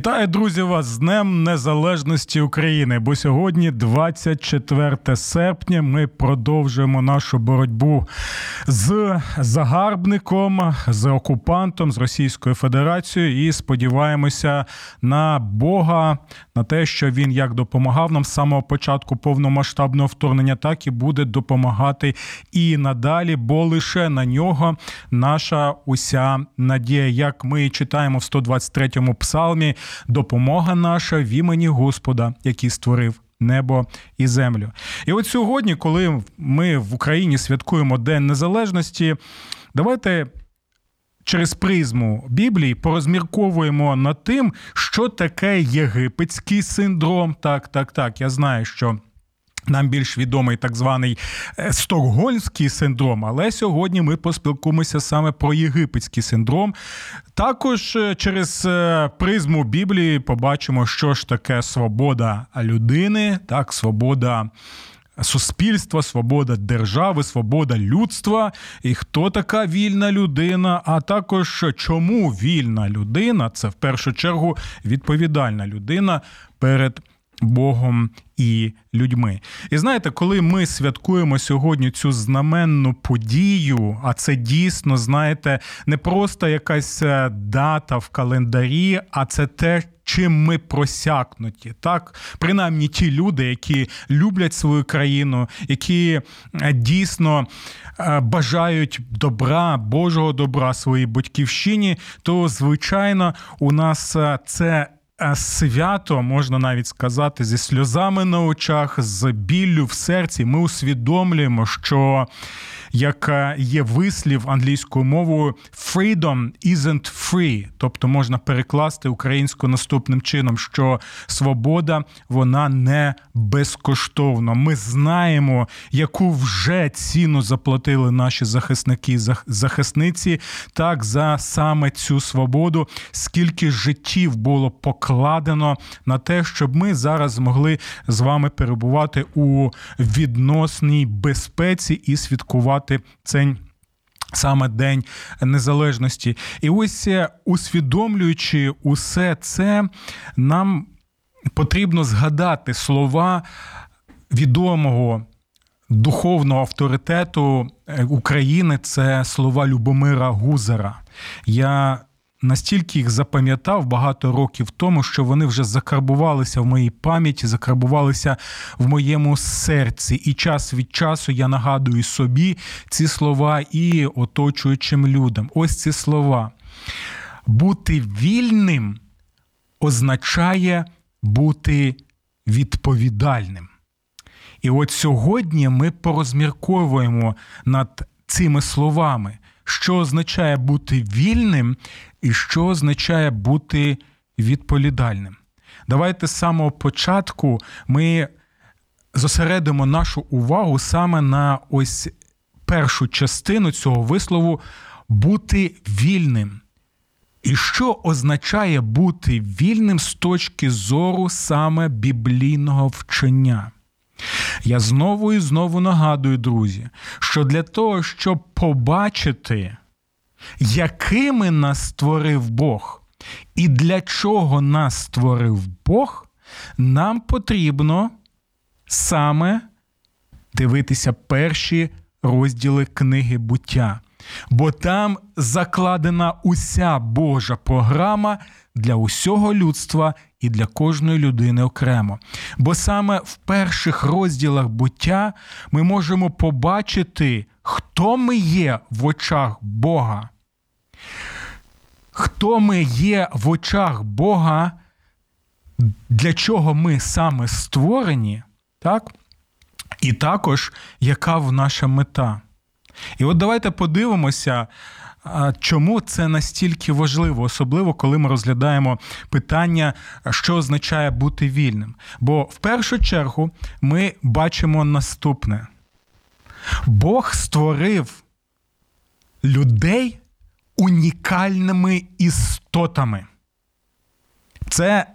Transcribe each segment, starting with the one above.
Вітаю, друзі, вас з Днем Незалежності України. Бо сьогодні, 24 серпня, ми продовжуємо нашу боротьбу з загарбником, з окупантом, з Російською Федерацією. І сподіваємося на Бога, на те, що він як допомагав нам з самого початку повномасштабного вторгнення, так і буде допомагати і надалі, бо лише на нього наша уся надія, як ми читаємо в 123-му псалмі допомога наша в імені Господа, який створив. Небо і землю. І от сьогодні, коли ми в Україні святкуємо День Незалежності, давайте через призму Біблії порозмірковуємо над тим, що таке єгипетський синдром. Так, так, так. Я знаю, що. Нам більш відомий так званий е, стокгольмський синдром, але сьогодні ми поспілкуємося саме про єгипетський синдром. Також е, через е, призму Біблії побачимо, що ж таке свобода людини, так, свобода. Суспільства, свобода держави, свобода людства, і хто така вільна людина, а також чому вільна людина це в першу чергу відповідальна людина перед Богом і людьми. І знаєте, коли ми святкуємо сьогодні цю знаменну подію, а це дійсно, знаєте, не просто якась е, дата в календарі, а це те. Чим ми просякнуті, так принаймні ті люди, які люблять свою країну, які е, дійсно е, бажають добра, Божого добра своїй батьківщині, то звичайно у нас це свято, можна навіть сказати, зі сльозами на очах, з біллю в серці. Ми усвідомлюємо, що як є вислів англійською мовою freedom isn't free, тобто можна перекласти українську наступним чином, що свобода вона не безкоштовна. Ми знаємо, яку вже ціну заплатили наші захисники захисниці, так за саме цю свободу, скільки життів було покладено на те, щоб ми зараз змогли з вами перебувати у відносній безпеці і святкувати святкувати цей саме День Незалежності. І ось усвідомлюючи усе це, нам потрібно згадати слова відомого. Духовного авторитету е, України це слова Любомира Гузера. Я настільки їх запам'ятав багато років тому, що вони вже закарбувалися в моїй пам'яті, закарбувалися в моєму серці. І час від часу я нагадую собі ці слова і оточуючим людям. Ось ці слова. Бути вільним означає бути відповідальним. І от сьогодні ми порозмірковуємо над цими словами що означає бути вільним і що означає бути відповідальним. Давайте з самого початку ми зосередимо нашу увагу саме на ось першу частину цього вислову бути вільним. І що означає бути вільним з точки зору саме біблійного вчення? Я знову і знову нагадую, друзі, що для того, щоб побачити, якими нас створив Бог, і для чого нас створив Бог, нам потрібно саме дивитися перші розділи книги буття. Бо там закладена уся Божа програма для усього людства і для кожної людини окремо. Бо саме в перших розділах буття ми можемо побачити, хто ми є в очах Бога. Хто ми є в очах Бога, для чого ми саме створені, так? і також яка в наша мета. І от давайте подивимося чому це настільки важливо, особливо коли ми розглядаємо питання, що означає бути вільним. Бо в першу чергу ми бачимо наступне: Бог створив людей унікальними істотами. Це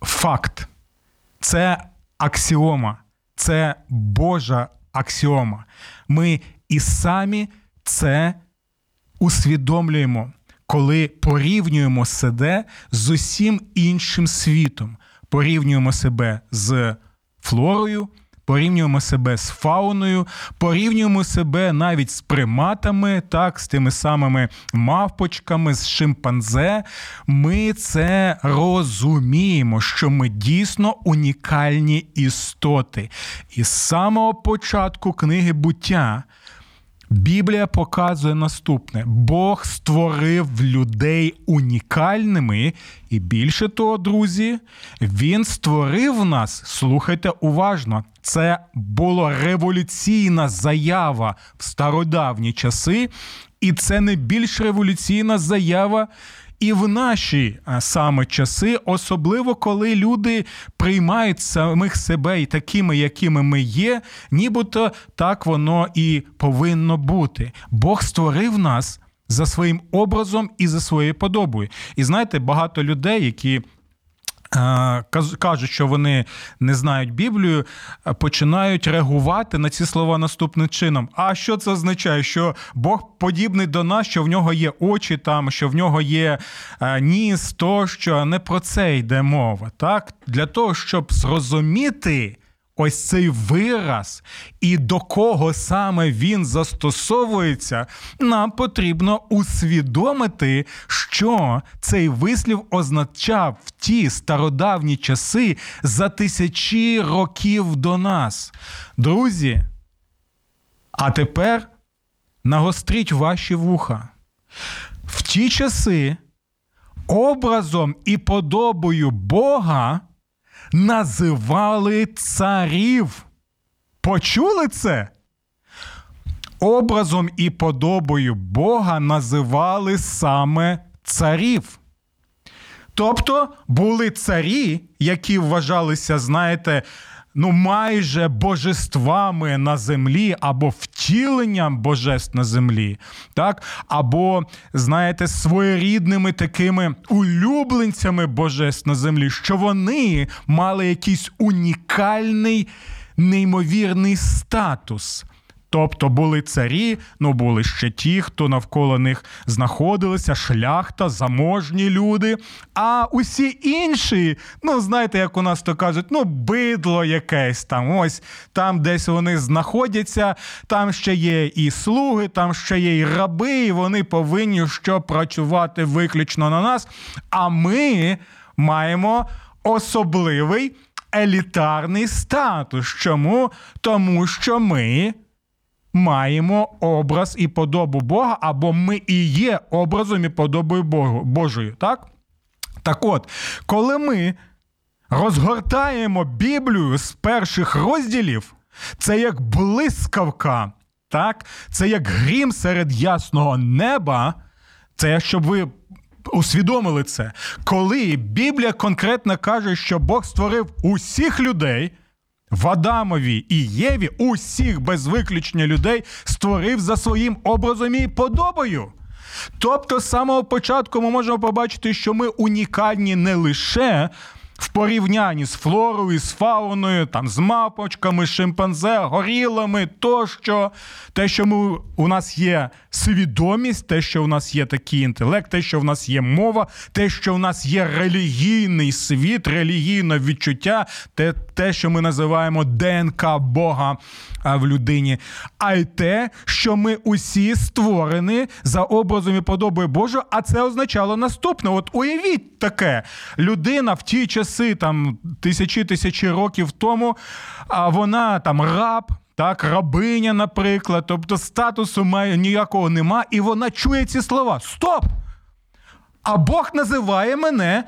факт, це аксіома, це Божа аксіома. Ми і самі це усвідомлюємо, коли порівнюємо себе з усім іншим світом, порівнюємо себе з флорою порівнюємо себе з фауною, порівнюємо себе навіть з приматами, так, з тими самими мавпочками, з шимпанзе. Ми це розуміємо, що ми дійсно унікальні істоти. І з самого початку книги буття. Біблія показує наступне: Бог створив людей унікальними, і більше того, друзі, Він створив нас. Слухайте уважно, це була революційна заява в стародавні часи, і це не більш революційна заява. І в наші саме часи, особливо коли люди приймають самих себе і такими, якими ми є, нібито так воно і повинно бути. Бог створив нас за своїм образом і за своєю подобою. І знаєте, багато людей, які кажуть, що вони не знають Біблію, починають реагувати на ці слова наступним чином. А що це означає? Що Бог подібний до нас, що в нього є очі, там, що в нього є ніс, то що не про це йде мова. Так? Для того, щоб зрозуміти ось цей вираз і до кого саме він застосовується, нам потрібно усвідомити, що цей вислів означав в ті стародавні часи за тисячі років до нас. Друзі, а тепер нагостріть ваші вуха. В ті часи образом і подобою Бога називали царів. Почули це? Образом і подобою Бога називали саме царів. Тобто були царі, які вважалися, знаєте, ну майже божествами на землі, або втіленням божеств на землі, так? або, знаєте, своєрідними такими улюбленцями божеств на землі, що вони мали якийсь унікальний, неймовірний статус. Тобто були царі, ну були ще ті, хто навколо них знаходилися, шляхта, заможні люди. А усі інші, ну знаєте, як у нас то кажуть, ну бидло якесь там. Ось там десь вони знаходяться, там ще є і слуги, там ще є і раби, і вони повинні що працювати виключно на нас. А ми маємо особливий елітарний статус. Чому? Тому що ми маємо образ і подобу Бога, або ми і є образом і подобою Божою. Так? Так от, коли ми розгортаємо Біблію з перших розділів, це як блискавка, так? це як грім серед ясного неба. Це щоб ви усвідомили це. Коли Біблія конкретно каже, що Бог створив усіх людей. В Адамові і Єві усіх без виключення людей створив за своїм образом і подобою. Тобто, з самого початку ми можемо побачити, що ми унікальні не лише в порівнянні з флорою, з фауною, там, з мапочками, з шимпанзе, горілами тощо, те, що ми, у нас є свідомість, те, що у нас є такий інтелект, те, що в нас є мова, те, що в нас є релігійний світ, релігійне відчуття, те, те, що ми називаємо ДНК Бога в людині, а й те, що ми усі створені за образом і подобою Божою, а це означало наступне: от уявіть таке, людина в ті часи, там тисячі тисячі років тому, а вона там раб. Так, рабиня, наприклад, тобто статусу має ніякого нема, і вона чує ці слова. Стоп! А Бог називає мене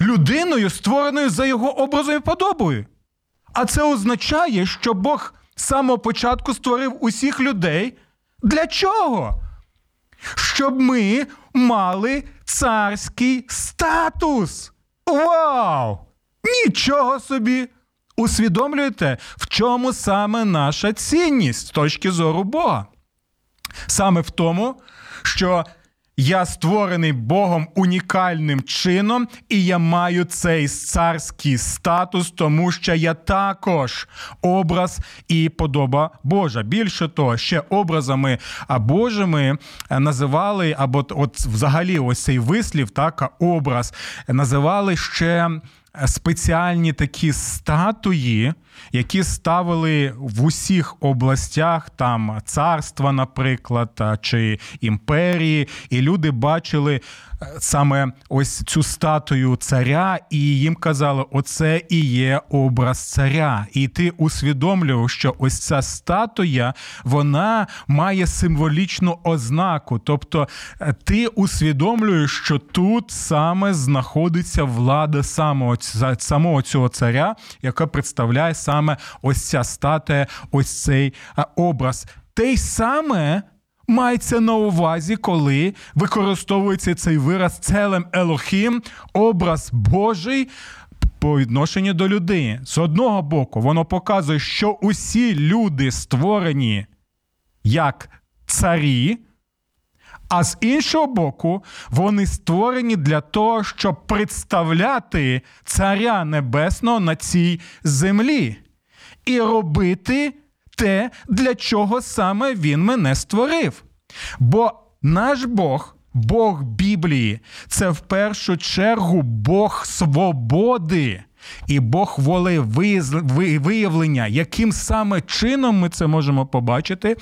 людиною, створеною за його образом і подобою. А це означає, що Бог з самого початку створив усіх людей. Для чого? щоб ми мали царський статус. Вау! Нічого собі! Усвідомлюєте, в чому саме наша цінність з точки зору Бога? Саме в тому, що я створений Богом унікальним чином, і я маю цей царський статус, тому що я також образ і подоба Божа. Більше того, ще образами Божими називали, або от взагалі ось цей вислів, так, образ, називали ще спеціальні такі статуї, які ставили в усіх областях, там царства, наприклад, чи імперії, і люди бачили саме ось цю статую царя, і їм казали, оце і є образ царя. І ти усвідомлював, що ось ця статуя вона має символічну ознаку. Тобто е, ти усвідомлюєш, що тут саме знаходиться влада самого самого цього царя, яка представляє саме ось ця статуя, ось цей образ. Те й саме мається на увазі, коли використовується цей вираз целем Елохім, образ Божий. По відношенню до людини. З одного боку, воно показує, що усі люди створені як царі, а з іншого боку, вони створені для того, щоб представляти Царя Небесного на цій землі і робити те, для чого саме він мене створив. Бо наш Бог, Бог Біблії, це в першу чергу Бог свободи. І Бог воли виявлення, яким саме чином ми це можемо побачити.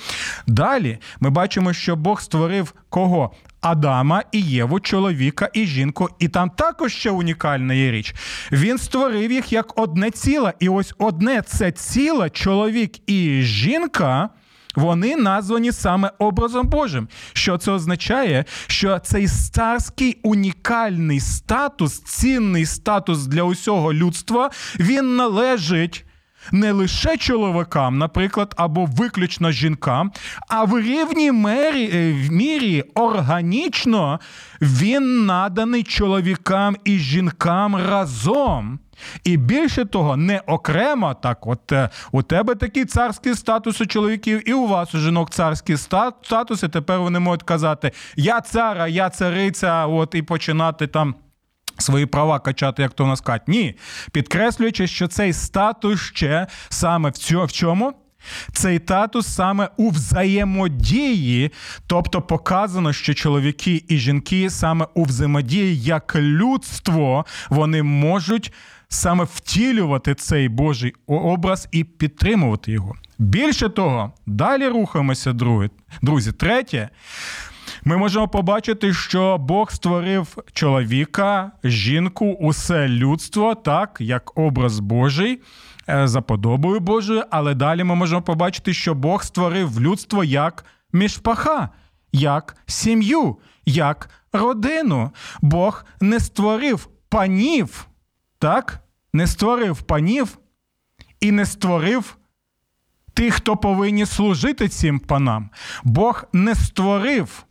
Далі ми бачимо, що Бог створив кого? Адама і Єву, чоловіка і жінку, і там також ще унікальна є річ. Він створив їх як одне ціле. І ось одне це ціле, чоловік і жінка. Вони названі саме образом Божим. Що це означає? Що цей царський унікальний статус, цінний статус для усього людства, він належить не лише чоловікам, наприклад, або виключно жінкам, а в рівній мері, е, в мірі органічно він наданий чоловікам і жінкам разом. І більше того, не окремо так, от е, у тебе такий царський статус у чоловіків, і у вас у жінок царські статуси. Тепер вони можуть казати: Я цара, я цариця, от і починати там. Свої права качати, як то в нас кажуть. Ні. Підкреслюючи, що цей статус ще саме в цьому в чому? Цей татус саме у взаємодії, тобто показано, що чоловіки і жінки саме у взаємодії як людство, вони можуть саме втілювати цей Божий образ і підтримувати його. Більше того, далі рухаємося, друзі. Третє. Ми можемо побачити, що Бог створив чоловіка, жінку, усе людство, так, як образ Божий, е, за подобою Божою, але далі ми можемо побачити, що Бог створив людство як мішпаха, як сім'ю, як родину. Бог не створив панів, так? Не створив панів і не створив тих, хто повинні служити цим панам. Бог не створив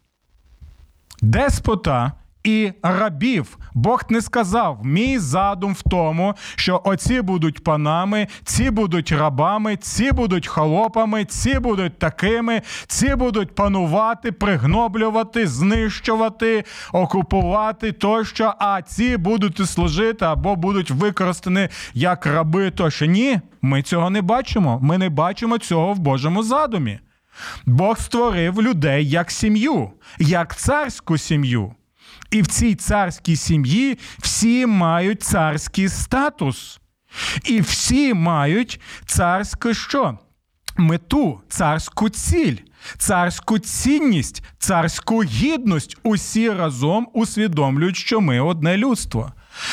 деспота і рабів. Бог не сказав, мій задум в тому, що оці будуть панами, ці будуть рабами, ці будуть холопами, ці будуть такими, ці будуть панувати, пригноблювати, знищувати, окупувати тощо, а ці будуть служити або будуть використані як раби. Тощо ні, ми цього не бачимо. Ми не бачимо цього в Божому задумі. Бог створив людей як сім'ю, як царську сім'ю. І в цій царській сім'ї всі мають царський статус. І всі мають царську що? Мету, царську ціль, царську цінність, царську гідність. Усі разом усвідомлюють, що ми одне людство.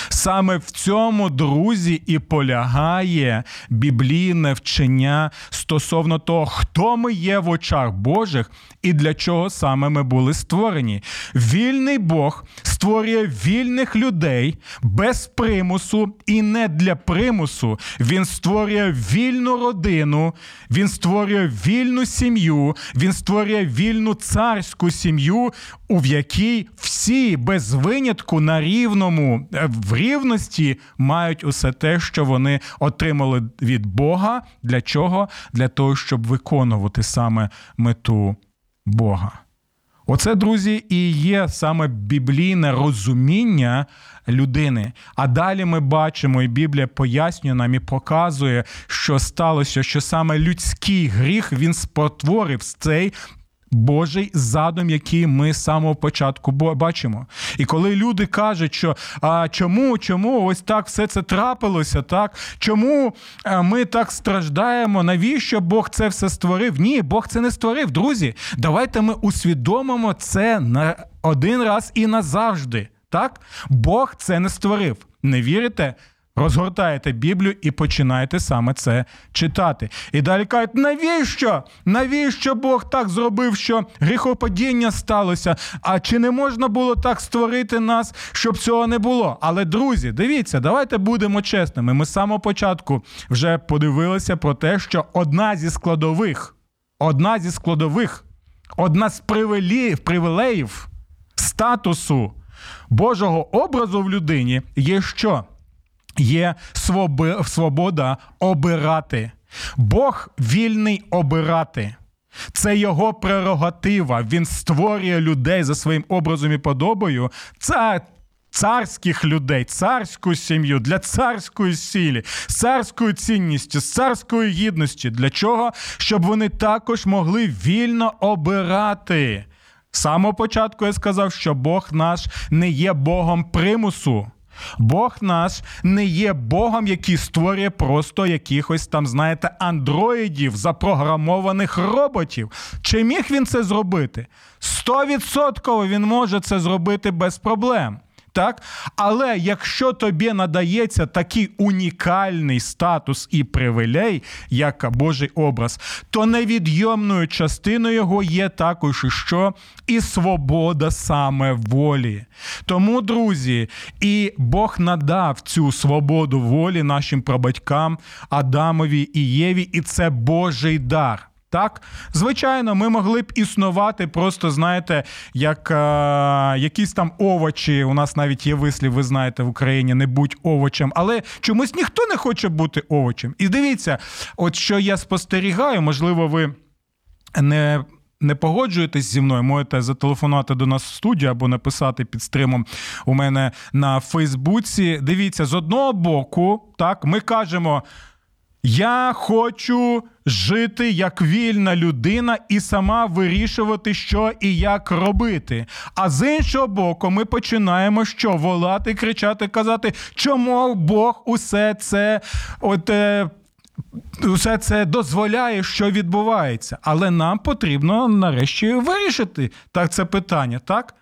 Саме в цьому, друзі, і полягає біблійне вчення стосовно того, хто ми є в очах Божих і для чого саме ми були створені. Вільний Бог створює вільних людей без примусу і не для примусу. Він створює вільну родину, він створює вільну сім'ю, він створює вільну царську сім'ю, у якій всі без винятку на рівному е, в рівності мають усе те, що вони отримали від Бога. Для чого? Для того, щоб виконувати саме мету Бога. Оце, друзі, і є саме біблійне розуміння людини. А далі ми бачимо, і Біблія пояснює нам і показує, що сталося, що саме людський гріх він спотворив цей Божий задум, який ми з самого початку бачимо. І коли люди кажуть, що а чому, чому ось так все це трапилося, так? Чому ми так страждаємо? Навіщо Бог це все створив? Ні, Бог це не створив, друзі. Давайте ми усвідомимо це на один раз і назавжди. Так? Бог це не створив. Не вірите? Розгортаєте Біблію і починаєте саме це читати. І далі кажуть, навіщо? Навіщо Бог так зробив, що гріхопадіння сталося? А чи не можна було так створити нас, щоб цього не було? Але, друзі, дивіться, давайте будемо чесними. Ми з самого початку вже подивилися про те, що одна зі складових, одна зі складових, одна з привілеїв статусу Божого образу в людині є що? Є свобода обирати. Бог вільний обирати. Це його прерогатива. Він створює людей за своїм образом і подобою. Це царських людей, царську сім'ю для царської сілі, з царською цінністю, царської гідності. Для чого? Щоб вони також могли вільно обирати. З самого початку я сказав, що Бог наш не є Богом примусу. Бог наш не є Богом, який створює просто якихось там, знаєте, андроїдів, запрограмованих роботів. Чи міг він це зробити? Стовідсотково він може це зробити без проблем так? Але якщо тобі надається такий унікальний статус і привілей, як Божий образ, то невідйомною частиною його є також і що і свобода саме волі. Тому, друзі, і Бог надав цю свободу волі нашим прабатькам Адамові і Єві, і це Божий дар. Так, звичайно, ми могли б існувати просто, знаєте, як е, якісь там овочі. У нас навіть є вислів, ви знаєте, в Україні не будь овочем, але чомусь ніхто не хоче бути овочем. І дивіться, от що я спостерігаю, можливо, ви не. Не погоджуєтесь зі мною, можете зателефонувати до нас в студію або написати під стримом у мене на Фейсбуці. Дивіться, з одного боку, так, ми кажемо. Я хочу жити як вільна людина і сама вирішувати, що і як робити. А з іншого боку, ми починаємо що волати, кричати, казати, чому Бог усе це от. Е, Усе це дозволяє, що відбувається, але нам потрібно нарешті вирішити так це питання, так?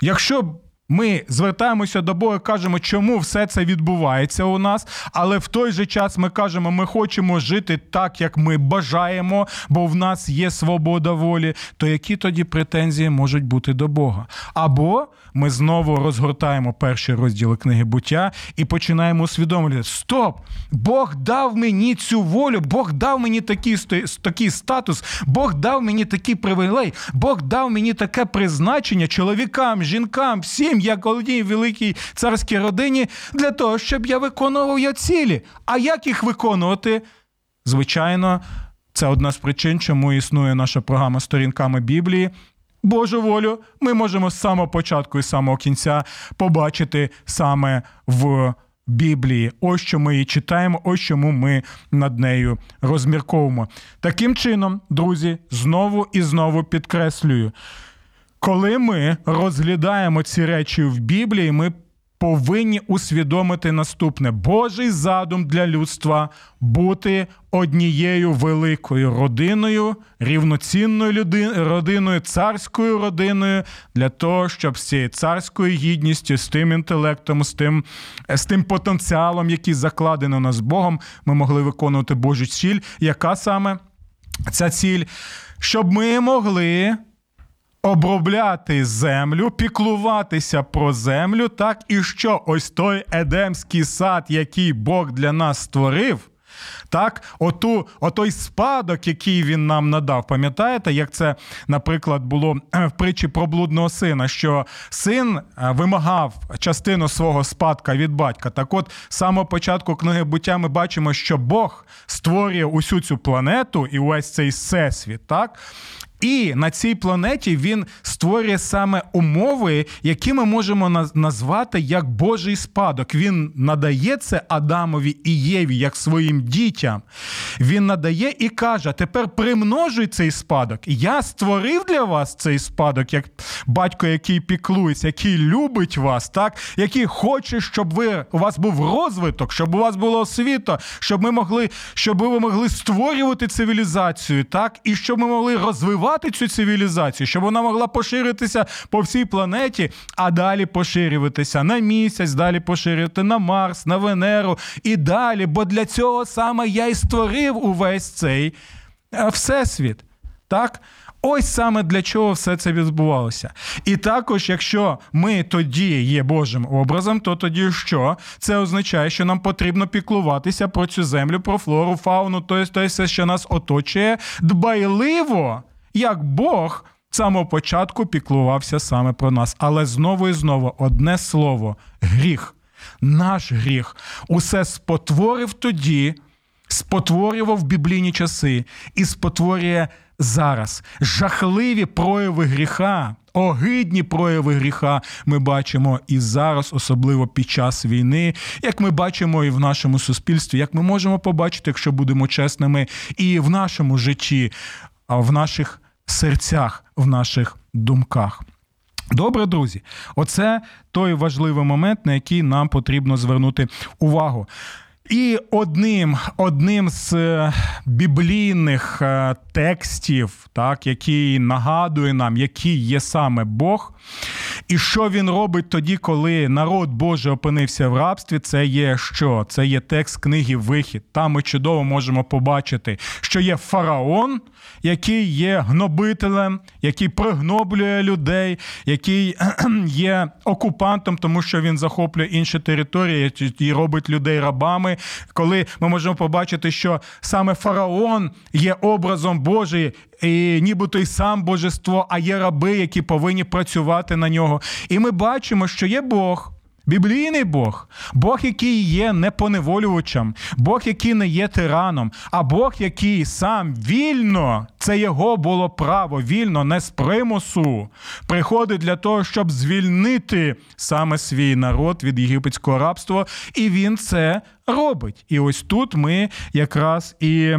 Якщо ми звертаємося до Бога, кажемо, чому все це відбувається у нас, але в той же час ми кажемо, ми хочемо жити так, як ми бажаємо, бо в нас є свобода волі. То які тоді претензії можуть бути до Бога? Або ми знову розгортаємо перші розділи книги буття і починаємо усвідомлювати: Стоп! Бог дав мені цю волю, Бог дав мені такий такий статус, Бог дав мені такий привілей, Бог дав мені таке призначення чоловікам, жінкам, всім таким, як одній великій царській родині, для того, щоб я виконував я цілі. А як їх виконувати? Звичайно, це одна з причин, чому існує наша програма сторінками Біблії. Божу волю ми можемо з самого початку і самого кінця побачити саме в Біблії. Ось що ми її читаємо, ось чому ми над нею розмірковуємо. Таким чином, друзі, знову і знову підкреслюю. Коли ми розглядаємо ці речі в Біблії, ми повинні усвідомити наступне: Божий задум для людства бути однією великою родиною, рівноцінною родиною, царською родиною для того, щоб з цією царською гідністю, з тим інтелектом, з тим з тим потенціалом, який закладено нас Богом, ми могли виконувати Божу ціль, яка саме ця ціль, щоб ми могли обробляти землю, піклуватися про землю, так і що ось той едемський сад, який Бог для нас створив. Так, оту, отой спадок, який він нам надав, пам'ятаєте, як це, наприклад, було е, в притчі про блудного сина, що син е, вимагав частину свого спадка від батька. Так, от з самого початку книги буття ми бачимо, що Бог створює усю цю планету і увесь цей всесвіт, так? І на цій планеті він створює саме умови, які ми можемо назвати як Божий спадок. Він надає це Адамові і Єві, як своїм дітям. Він надає і каже: тепер примножуй цей спадок. Я створив для вас цей спадок, як батько, який піклується, який любить вас, так, який хоче, щоб ви у вас був розвиток, щоб у вас було освіта, щоб ми могли, щоб ви могли створювати цивілізацію, так, і щоб ми могли розвивати цю цивілізацію, щоб вона могла поширитися по всій планеті, а далі поширюватися на місяць, далі поширювати на Марс, на Венеру і далі. Бо для цього саме я й створив увесь цей е, всесвіт. Так? Ось саме для чого все це відбувалося. І також, якщо ми тоді є Божим образом, то тоді що? Це означає, що нам потрібно піклуватися про цю землю, про флору, фауну, тобто все, що нас оточує, дбайливо як Бог з самого початку піклувався саме про нас. Але знову і знову одне слово гріх, наш гріх, усе спотворив тоді, спотворював біблійні часи і спотворює зараз. Жахливі прояви гріха. Огидні прояви гріха ми бачимо і зараз, особливо під час війни, як ми бачимо і в нашому суспільстві, як ми можемо побачити, якщо будемо чесними, і в нашому житті, а в наших серцях, в наших думках. Добре, друзі, оце той важливий момент, на який нам потрібно звернути увагу. І одним одним з е, біблійних е, текстів, так, який нагадує нам, який є саме Бог, і що він робить тоді, коли народ Божий опинився в рабстві, це є що? Це є текст книги Вихід. Там ми чудово можемо побачити, що є фараон, який є гнобителем, який пригноблює людей, який є окупантом, тому що він захоплює інші території і робить людей рабами. Коли ми можемо побачити, що саме фараон є образом Божий, і нібито й сам божество, а є раби, які повинні працювати на нього. І ми бачимо, що є Бог. Біблійний Бог, Бог, який є не поневолювачем, Бог, який не є тираном, а Бог, який сам вільно, це його було право, вільно, не з примусу, приходить для того, щоб звільнити саме свій народ від єгипетського рабства, і він це робить. І ось тут ми якраз і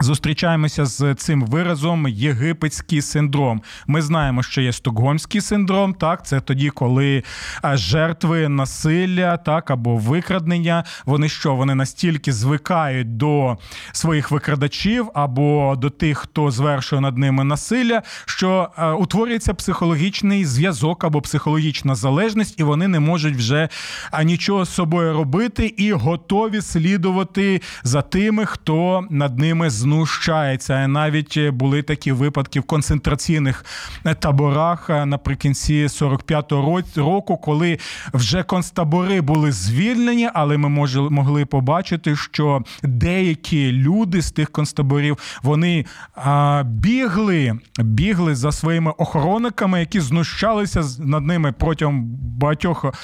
Зустрічаємося з цим виразом єгипетський синдром. Ми знаємо, що є стокгольмський синдром. Так, це тоді, коли жертви насилля, так або викрадення, вони що вони настільки звикають до своїх викрадачів або до тих, хто звершує над ними насилля, що утворюється психологічний зв'язок або психологічна залежність, і вони не можуть вже нічого з собою робити і готові слідувати за тими, хто над ними знущається. Навіть були такі випадки в концентраційних таборах наприкінці 45-го року, коли вже концтабори були звільнені, але ми могли побачити, що деякі люди з тих концтаборів вони бігли, бігли за своїми охоронниками, які знущалися над ними протягом багатьох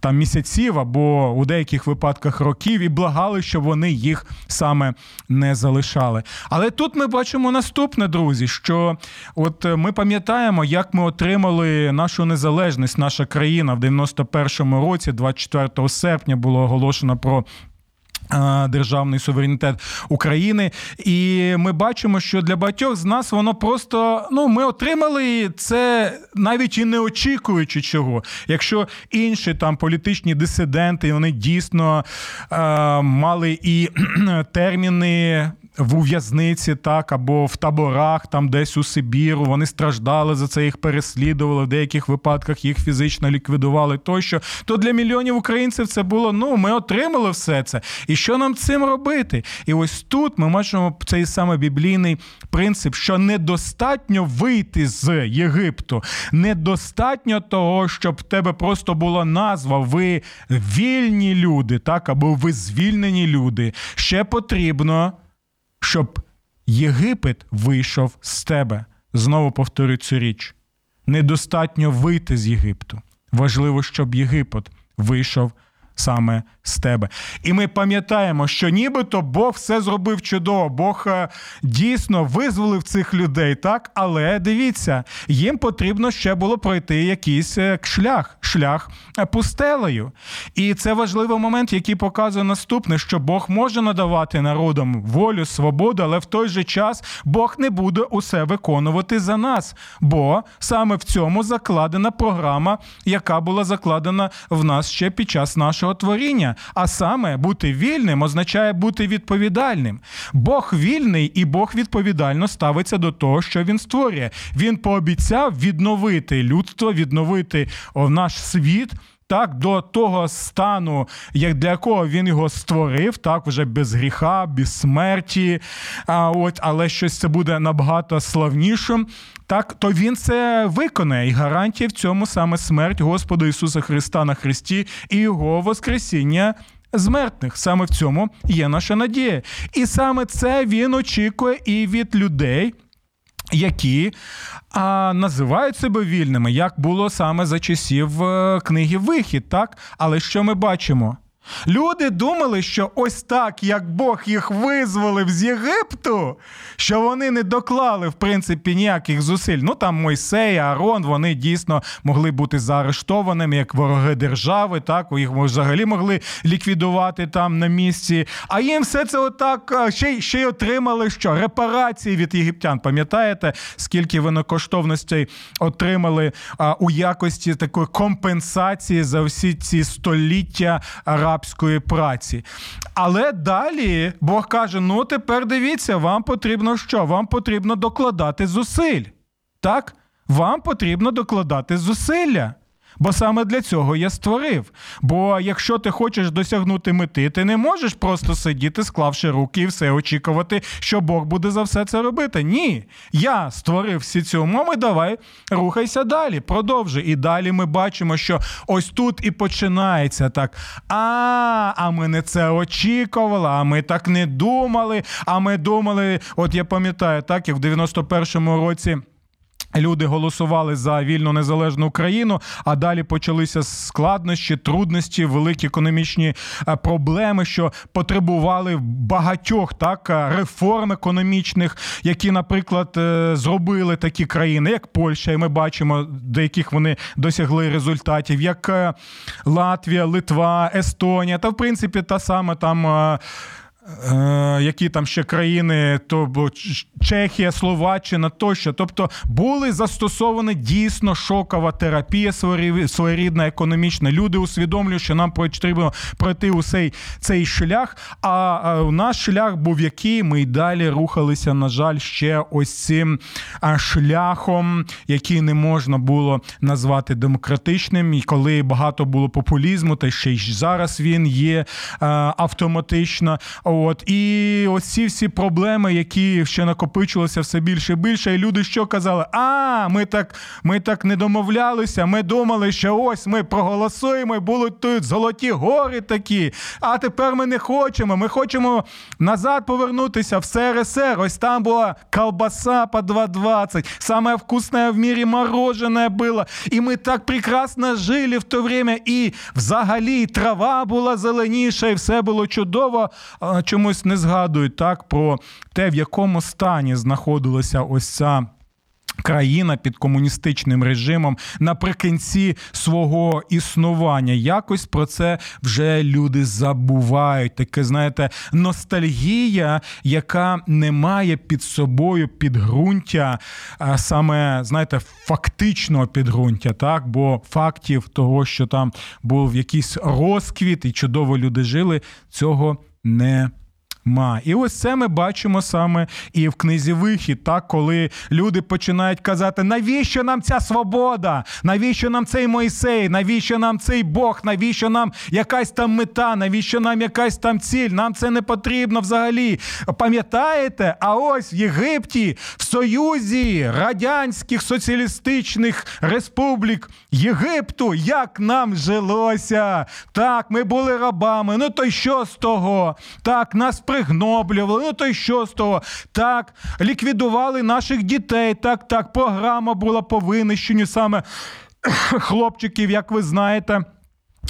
там місяців або у деяких випадках років, і благали, щоб вони їх саме не залишали. Але тут ми бачимо наступне, друзі, що от е, ми пам'ятаємо, як ми отримали нашу незалежність, наша країна в 91-му році, 24 серпня, було оголошено про Державний суверенітет України, і ми бачимо, що для багатьох з нас воно просто ну ми отримали це навіть і не очікуючи чого. Якщо інші там політичні дисиденти, вони дійсно е, мали і терміни в ув'язниці, так, або в таборах, там десь у Сибіру. Вони страждали за це, їх переслідували, в деяких випадках їх фізично ліквідували тощо. То для мільйонів українців це було: ну, ми отримали все це. І що нам цим робити? І ось тут ми бачимо цей саме біблійний принцип, що недостатньо вийти з Єгипту, недостатньо того, щоб в тебе просто була назва, ви вільні люди, так, або ви звільнені люди. Ще потрібно щоб Єгипет вийшов з тебе. Знову повторю цю річ. Недостатньо вийти з Єгипту. Важливо, щоб Єгипет вийшов саме з тебе. І ми пам'ятаємо, що нібито Бог все зробив чудово, Бог е, дійсно визволив цих людей, так? Але дивіться, їм потрібно ще було пройти якийсь е, шлях, шлях е, пустелею. І це важливий момент, який показує наступне: що Бог може надавати народам волю, свободу, але в той же час Бог не буде усе виконувати за нас. Бо саме в цьому закладена програма, яка була закладена в нас ще під час нашого творіння. А саме бути вільним означає бути відповідальним. Бог вільний і Бог відповідально ставиться до того, що він створює. Він пообіцяв відновити людство, відновити наш світ. Так, до того стану, як для якого він його створив, так вже без гріха, без смерті, а от, але щось це буде набагато славнішим. Так, то він це виконає, і гарантія в цьому саме смерть Господа Ісуса Христа на Христі і Його Воскресіння з. Саме в цьому є наша надія. І саме це він очікує і від людей. Які а, називають себе вільними, як було саме за часів е, книги Вихід, так? Але що ми бачимо? Люди думали, що ось так, як Бог їх визволив з Єгипту, що вони не доклали, в принципі, ніяких зусиль. Ну там Мойсей, Аарон, вони дійсно могли бути заарештованими як вороги держави, так, їх взагалі могли ліквідувати там на місці. А їм все це отак ще ще й отримали що? Репарації від єгиптян. Пам'ятаєте, скільки вони коштовностей отримали а, у якості такої компенсації за всі ці століття рабської праці. Але далі Бог каже: ну тепер дивіться, вам потрібно що? Вам потрібно докладати зусиль. Так? Вам потрібно докладати зусилля. Бо саме для цього я створив. Бо якщо ти хочеш досягнути мети, ти не можеш просто сидіти, склавши руки і все очікувати, що Бог буде за все це робити. Ні. Я створив всі ці умови, давай рухайся далі, продовжуй. І далі ми бачимо, що ось тут і починається так. А, а ми не це очікували, а ми так не думали. А ми думали, от я пам'ятаю, так, як в 91-му році. Люди голосували за вільну незалежну Україну, а далі почалися складнощі, трудності, великі економічні е, проблеми, що потребували багатьох так реформ економічних, які, наприклад, е, зробили такі країни, як Польща, і ми бачимо, до яких вони досягли результатів, як е, Латвія, Литва, Естонія, та в принципі та сама там. Е, які там ще країни, то Чехія, Словаччина тощо. Тобто були застосовані дійсно шокова терапія, своєрідна економічна. Люди усвідомлюють, що нам потрібно пройти усей цей шлях. А у нас шлях був який ми й далі рухалися, на жаль, ще ось цим шляхом, який не можна було назвати демократичним. І коли багато було популізму, та ще й зараз він є автоматично. От і ось ці всі проблеми, які ще накопичувалися все більше і більше, і люди що казали? А, ми так ми так не домовлялися. Ми думали, що ось ми проголосуємо, і будуть тут золоті гори такі. А тепер ми не хочемо. Ми хочемо назад повернутися в СРСР. Ось там була колбаса по 2,20, саме вкусне в мірі морожене було. І ми так прекрасно жили в то время, і взагалі трава була зеленіша, і все було чудово чомусь не згадують так про те, в якому стані знаходилася ось ця Країна під комуністичним режимом наприкінці свого існування. Якось про це вже люди забувають. Таке, знаєте, ностальгія, яка не має під собою підґрунтя, саме знаєте, фактичного підґрунтя, так бо фактів того, що там був якийсь розквіт і чудово люди жили, цього не ма. І ось це ми бачимо саме і в книзі вихід, так, коли люди починають казати, навіщо нам ця свобода? Навіщо нам цей Мойсей? Навіщо нам цей Бог? Навіщо нам якась там мета? Навіщо нам якась там ціль? Нам це не потрібно взагалі. Пам'ятаєте? А ось в Єгипті, в Союзі Радянських Соціалістичних Республік Єгипту, як нам жилося? Так, ми були рабами. Ну то й що з того? Так, нас пригноблювали, ну то й що з того? Так, ліквідували наших дітей. Так, так, програма була по винищенню саме хлопчиків, як ви знаєте.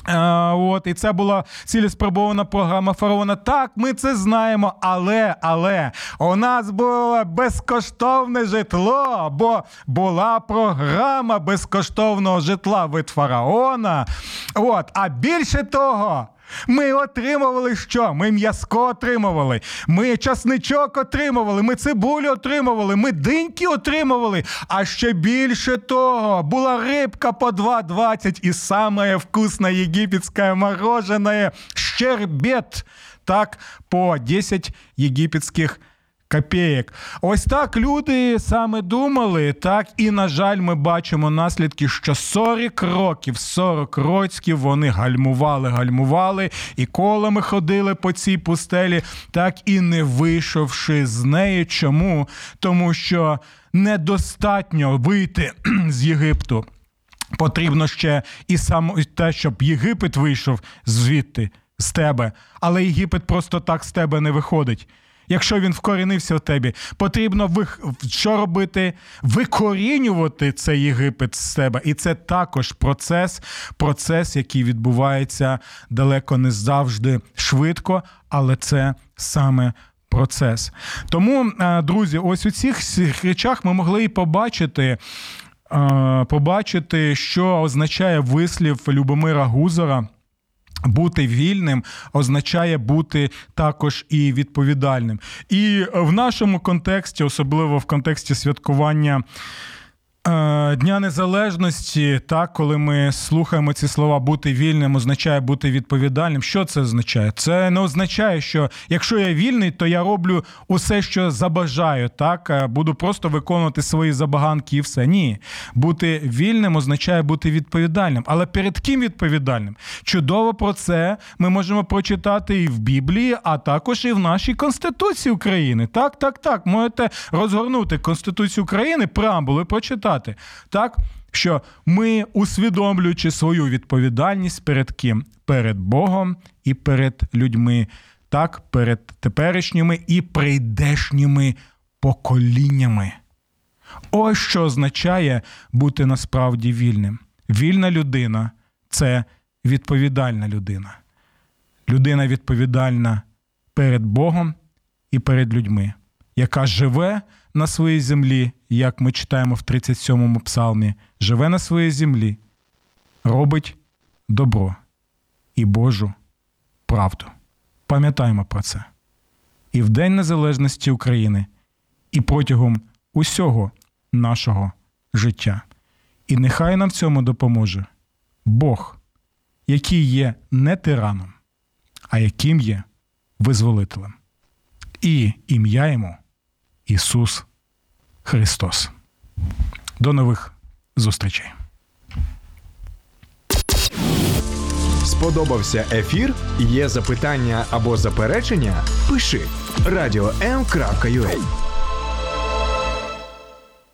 А, От, І це була цілеспробована програма фараона. Так, ми це знаємо, але але у нас було безкоштовне житло, бо була програма безкоштовного житла від фараона. От, А більше того, ми отримували що? Ми м'язко отримували, ми часничок отримували, ми цибулю отримували, ми диньки отримували. А ще більше того, була рибка по 2,20 і саме вкусне єгипетське морожене щербет. Так, по 10 єгипетських копеєк. Ось так люди саме думали. Так, і, на жаль, ми бачимо наслідки, що 40 років, 40 років вони гальмували, гальмували і колами ходили по цій пустелі, так і не вийшовши з неї. Чому? Тому що недостатньо вийти з Єгипту. Потрібно ще і саме те, щоб Єгипет вийшов звідти з тебе, але Єгипет просто так з тебе не виходить якщо він вкорінився в тебе, потрібно ви... що робити? Викорінювати цей Єгипет з себе. І це також процес, процес, який відбувається далеко не завжди швидко, але це саме. Процес. Тому, е, друзі, ось у цих речах ми могли і побачити, е, побачити, що означає вислів Любомира Гузора. Бути вільним означає бути також і відповідальним. І в нашому контексті, особливо в контексті святкування Дня Незалежності, так, коли ми слухаємо ці слова бути вільним, означає бути відповідальним. Що це означає? Це не означає, що якщо я вільний, то я роблю усе, що забажаю. Так, е, буду просто виконувати свої забаганки і все. Ні. Бути вільним означає бути відповідальним. Але перед ким відповідальним? Чудово про це ми можемо прочитати і в Біблії, а також і в нашій Конституції України. Так, так, так. Можете розгорнути Конституцію України, преамбули прочитати сказати, так? Що ми, усвідомлюючи свою відповідальність перед ким? Перед Богом і перед людьми, так, перед теперішніми і прийдешніми поколіннями. Ось що означає бути насправді вільним. Вільна людина це відповідальна людина. Людина відповідальна перед Богом і перед людьми, яка живе на своїй землі, як ми читаємо в 37-му псалмі, живе на своїй землі, робить добро і Божу правду. Пам'ятаємо про це. І в День Незалежності України, і протягом усього нашого життя. І нехай нам в цьому допоможе Бог, який є не тираном, а яким є визволителем. І ім'я йому Ісус Христос. До нових зустрічей. Сподобався ефір? Є запитання або заперечення? Пиши радіом.ua